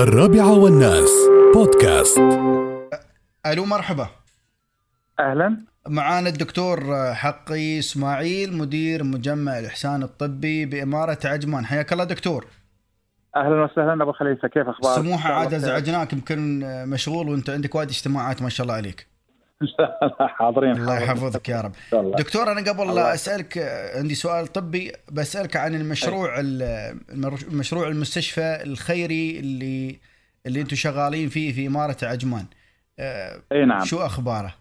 الرابعة والناس. بودكاست. ألو مرحبا. أهلا. معانا الدكتور حقي إسماعيل مدير مجمع الإحسان الطبي بإمارة عجمان. حياك الله دكتور. أهلا وسهلا. أبو خليفة كيف أخبارك؟ سموحة عاد أزعجناك يمكن مشغول وأنت عندك وايد اجتماعات ما شاء الله عليك. حاضرين الله. يحفظك يا رب. دكتور أنا قبل لا الله. أسألك عندي سؤال طبي بسألك عن المشروع مشروع المستشفى الخيري اللي اللي أنتم شغالين فيه في إمارة عجمان. آه، أي نعم. شو أخباره؟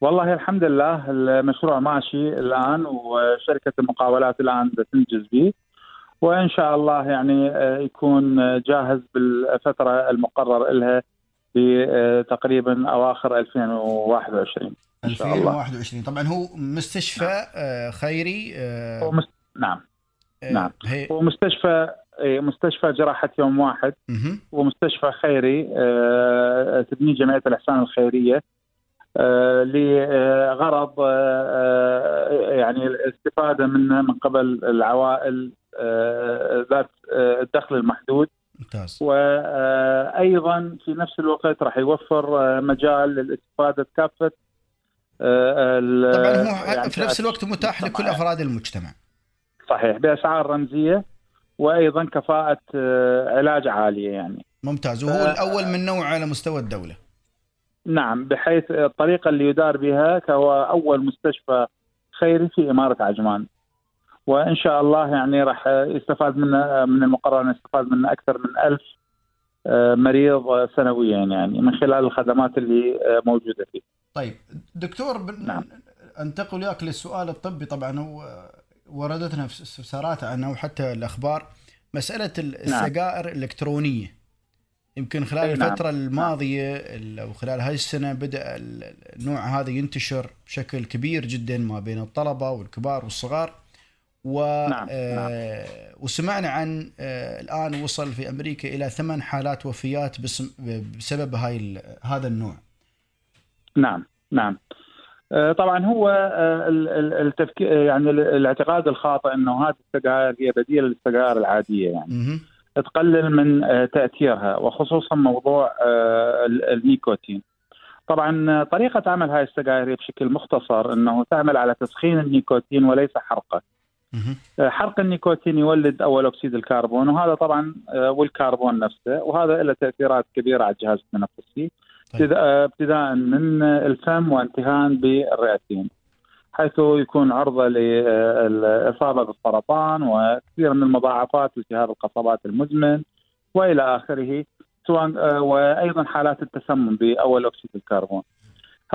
والله الحمد لله المشروع ماشي الآن وشركة المقاولات الآن تنجز به وإن شاء الله يعني آه، يكون جاهز بالفترة المقرر لها. في آه، تقريبا أواخر 2021 إن شاء الله. 2021 طبعا هو مستشفى آه، خيري آه، هو مست... نعم. نعم. هي هو مستشفى إيه، مستشفى جراحة يوم واحد. مهم. ومستشفى خيري تبنيه جمعية الأحسان الخيرية آه، لغرض يعني الاستفادة منه من قبل العوائل ذات الدخل المحدود. ممتاز. وأيضا في نفس الوقت راح يوفر آه، مجال للاستفادة كافه آه، ال- طبعا هو يعني في نفس الوقت متاح لكل. أفراد المجتمع. صحيح بأسعار رمزية وأيضا كفاءة آه، علاج عالية يعني. ممتاز. وهو ف- الأول من نوعه على مستوى الدولة. نعم بحيث الطريقة اللي يدار بها هو أول مستشفى خيري في إمارة عجمان. وإن شاء الله يعني راح يستفاد منه من المقرر أن يستفاد منه أكثر من ألف آه، مريض سنويا يعني من خلال الخدمات اللي آه، موجودة فيه. طيب دكتور بن... نعم. أنتقل وياك للسؤال الطبي. طبعا هو وردتنا في استفسارات عنه وحتى الأخبار. مسألة السجائر الإلكترونية. يمكن خلال نعم. الفترة الماضية ال- أو خلال هاي السنة بدأ ال- النوع هذا ينتشر بشكل كبير جدا ما بين الطلبة والكبار والصغار. و نعم، آه وسمعنا عن آه الآن وصل في أمريكا إلى ثمان حالات وفيات بسبب هاي هذا النوع نعم نعم آه، طبعا هو ال- ال- التفكير يعني ال- الاعتقاد الخاطئ إنه هذه السجائر هي بديل للسجائر العادية يعني. تقلل من تأثيرها وخصوصا موضوع ال- النيكوتين. طبعا طريقة عمل هاي السجائر بشكل مختصر إنه تعمل على تسخين النيكوتين وليس حرقه. آه، حرق النيكوتين يولد أول أكسيد الكربون وهذا طبعا آه، والكربون نفسه وهذا له تأثيرات كبيرة على الجهاز التنفسي طيب. ابتداء- آه، من الفم وانتهاء بالرئتين. حيث يكون عرضة للاصابه بالسرطان وكثير من المضاعفات التهاب القصبات المزمن وإلى آخره سواء وأيضا حالات التسمم بأول أكسيد الكربون.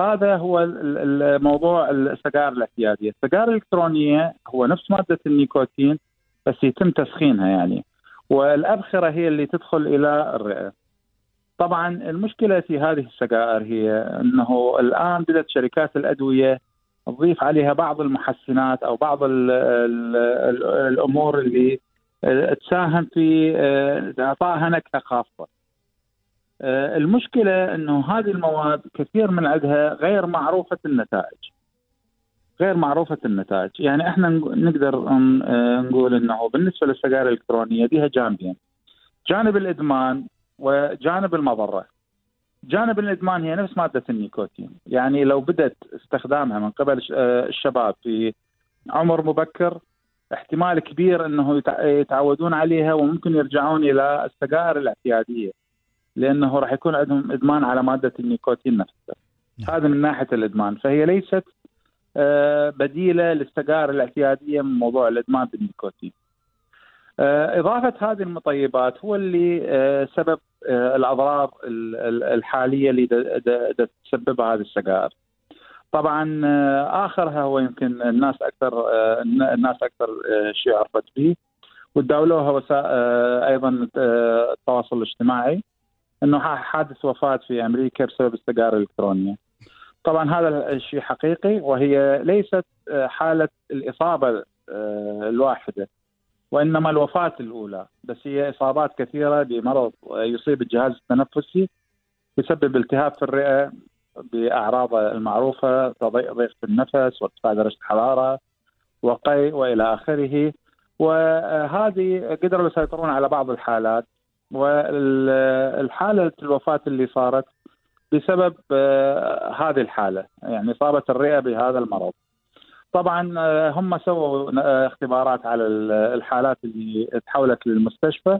هذا هو ال- ال- موضوع السجائر الاعتياديه، السجائر الإلكترونية هو نفس مادة النيكوتين بس يتم تسخينها يعني والأبخرة هي اللي تدخل إلى الرئة. طبعا المشكلة في هذه السجائر هي إنه الآن بدأت شركات الأدوية تضيف عليها بعض المحسنات أو بعض ال ال ال الأمور اللي تساهم في آه، إعطائها نكهة خاصة. آه، المشكلة إنه هذه المواد كثير من عندها غير معروفة النتائج. غير معروفة النتائج، يعني إحنا نق- نقدر آه، نقول إنه بالنسبة للسجائر الإلكترونية لها جانبين. جانب الإدمان وجانب المضرة. جانب الإدمان هي نفس مادة النيكوتين، يعني لو بدأت استخدامها من قبل آه، الشباب في عمر مبكر احتمال كبير إنه يتع- يتعودون عليها وممكن يرجعون إلى السجائر الاعتيادية لأنه راح يكون عندهم إدمان على مادة النيكوتين نفسها. نعم. هذا من ناحية الإدمان، فهي ليست آه، بديلة للسجائر الاعتيادية من موضوع الإدمان بالنيكوتين. آه، إضافة هذه المطيبات هو اللي آه، سبب الأضرار ال- ال- الحالية اللي تسببها هذه السجائر. طبعا آخرها هو يمكن الناس أكثر الناس أكثر شيء عرفت به وتداولوها وسائل أيضا التواصل الاجتماعي إنه حادث وفاة في أمريكا بسبب السجائر الإلكترونية. طبعا هذا الشيء حقيقي وهي ليست آه، حالة الإصابة آه، الواحدة وإنما الوفاة الأولى. بس هي إصابات كثيرة بمرض يصيب الجهاز التنفسي يسبب التهاب في الرئة بأعراض المعروفة ضيق في النفس وارتفاع درجه الحراره وقيء وإلى آخره. وهذه قدروا يسيطرون على بعض الحالات. والحالة الوفاة اللي صارت بسبب آه، هذه الحالة يعني إصابة الرئة بهذا المرض. طبعا آه، هم سووا آه، اختبارات على الحالات اللي تحولت للمستشفى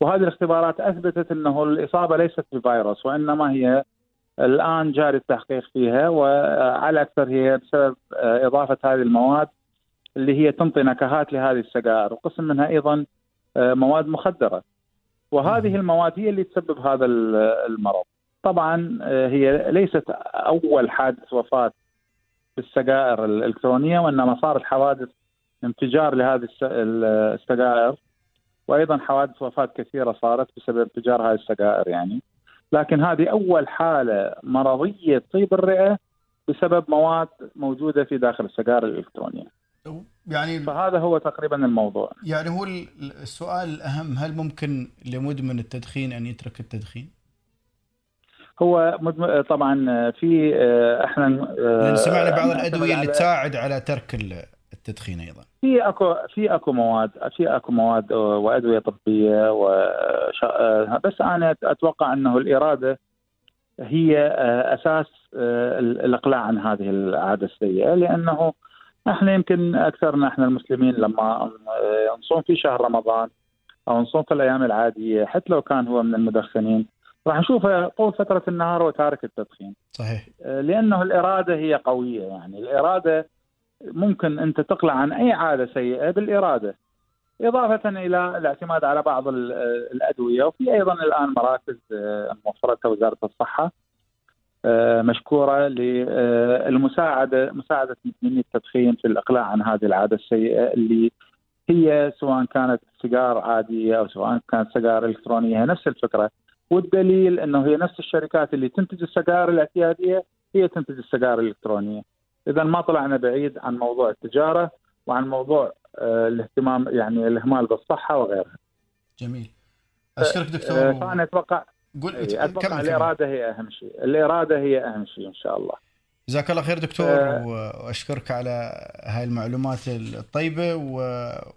وهذه الاختبارات أثبتت إنه الإصابة ليست بفيروس وإنما هي الآن جاري التحقيق فيها وعلى أكثر هي بسبب إضافة هذه المواد اللي هي تنطي نكهات لهذه السجائر وقسم منها أيضا مواد مخدرة وهذه المواد هي اللي تسبب هذا المرض. طبعا هي ليست أول حادث وفاة بالسجائر الإلكترونية وإنما صارت حوادث انفجار لهذه السجائر. وأيضا حوادث وفاة كثيرة صارت بسبب انفجار هذه السجائر يعني. لكن هذه أول حالة مرضية تصيب الرئة بسبب مواد موجودة في داخل السجائر الإلكترونية. يعني فهذا هو تقريبا الموضوع. يعني هو السؤال الأهم هل ممكن لمدمن التدخين أن يترك التدخين؟ هو طبعا في آه، إحنا لأن سمعنا بعض الأدوية اللي تساعد على ترك التدخين أيضا في أكو في أكو مواد في أكو مواد وأدوية طبية و آه، بس أنا أتوقع إنه الإرادة هي آه، أساس الإقلاع عن هذه العادة السيئة لأنه إحنا يمكن أكثرنا إحنا المسلمين لما نصوم في شهر رمضان أو نصوم في الأيام العادية حتى لو كان هو من المدخنين راح نشوفه طول فترة النهار وتارك التدخين. صحيح. آه، لأنه الإرادة هي قوية يعني الإرادة ممكن أنت تقلع عن أي عادة سيئة بالإرادة. إضافة إلى الاعتماد على بعض الأدوية وفي أيضا الآن مراكز آه، موفرتها وزاره الصحة. مشكورة للمساعدة مساعدة مدمني التدخين في الإقلاع عن هذه العادة السيئة اللي هي سواء كانت سيجار عادية أو سواء كانت سيجار إلكترونية نفس الفكرة والدليل إنه هي نفس الشركات اللي تنتج السجائر الاعتيادية هي تنتج السجائر الإلكترونية. اذا ما طلعنا بعيد عن موضوع التجارة وعن موضوع آه، الاهتمام يعني الإهمال بالصحة وغيرها. جميل. أشكرك دكتور. آه، فأنا أتوقع قول أتوقع الإرادة هي أهم شيء، الإرادة هي أهم شيء إن شاء الله. جزاك الله خير دكتور أه وأشكرك على هاي المعلومات الطيبة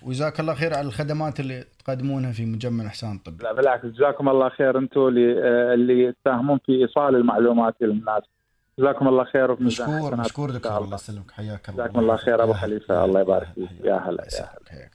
وجزاك الله خير على الخدمات اللي تقدمونها في مجمع إحسان الطبي. لا بالعكس جزاكم الله خير أنتم اللي اللي تساهمون في إيصال المعلومات للناس. جزاكم الله خير مشكور مشكور دكتور الله يسلمك. حياك الله. جزاكم الله خير أبو خليفة. الله يبارك فيك. يا هلا يا هلا.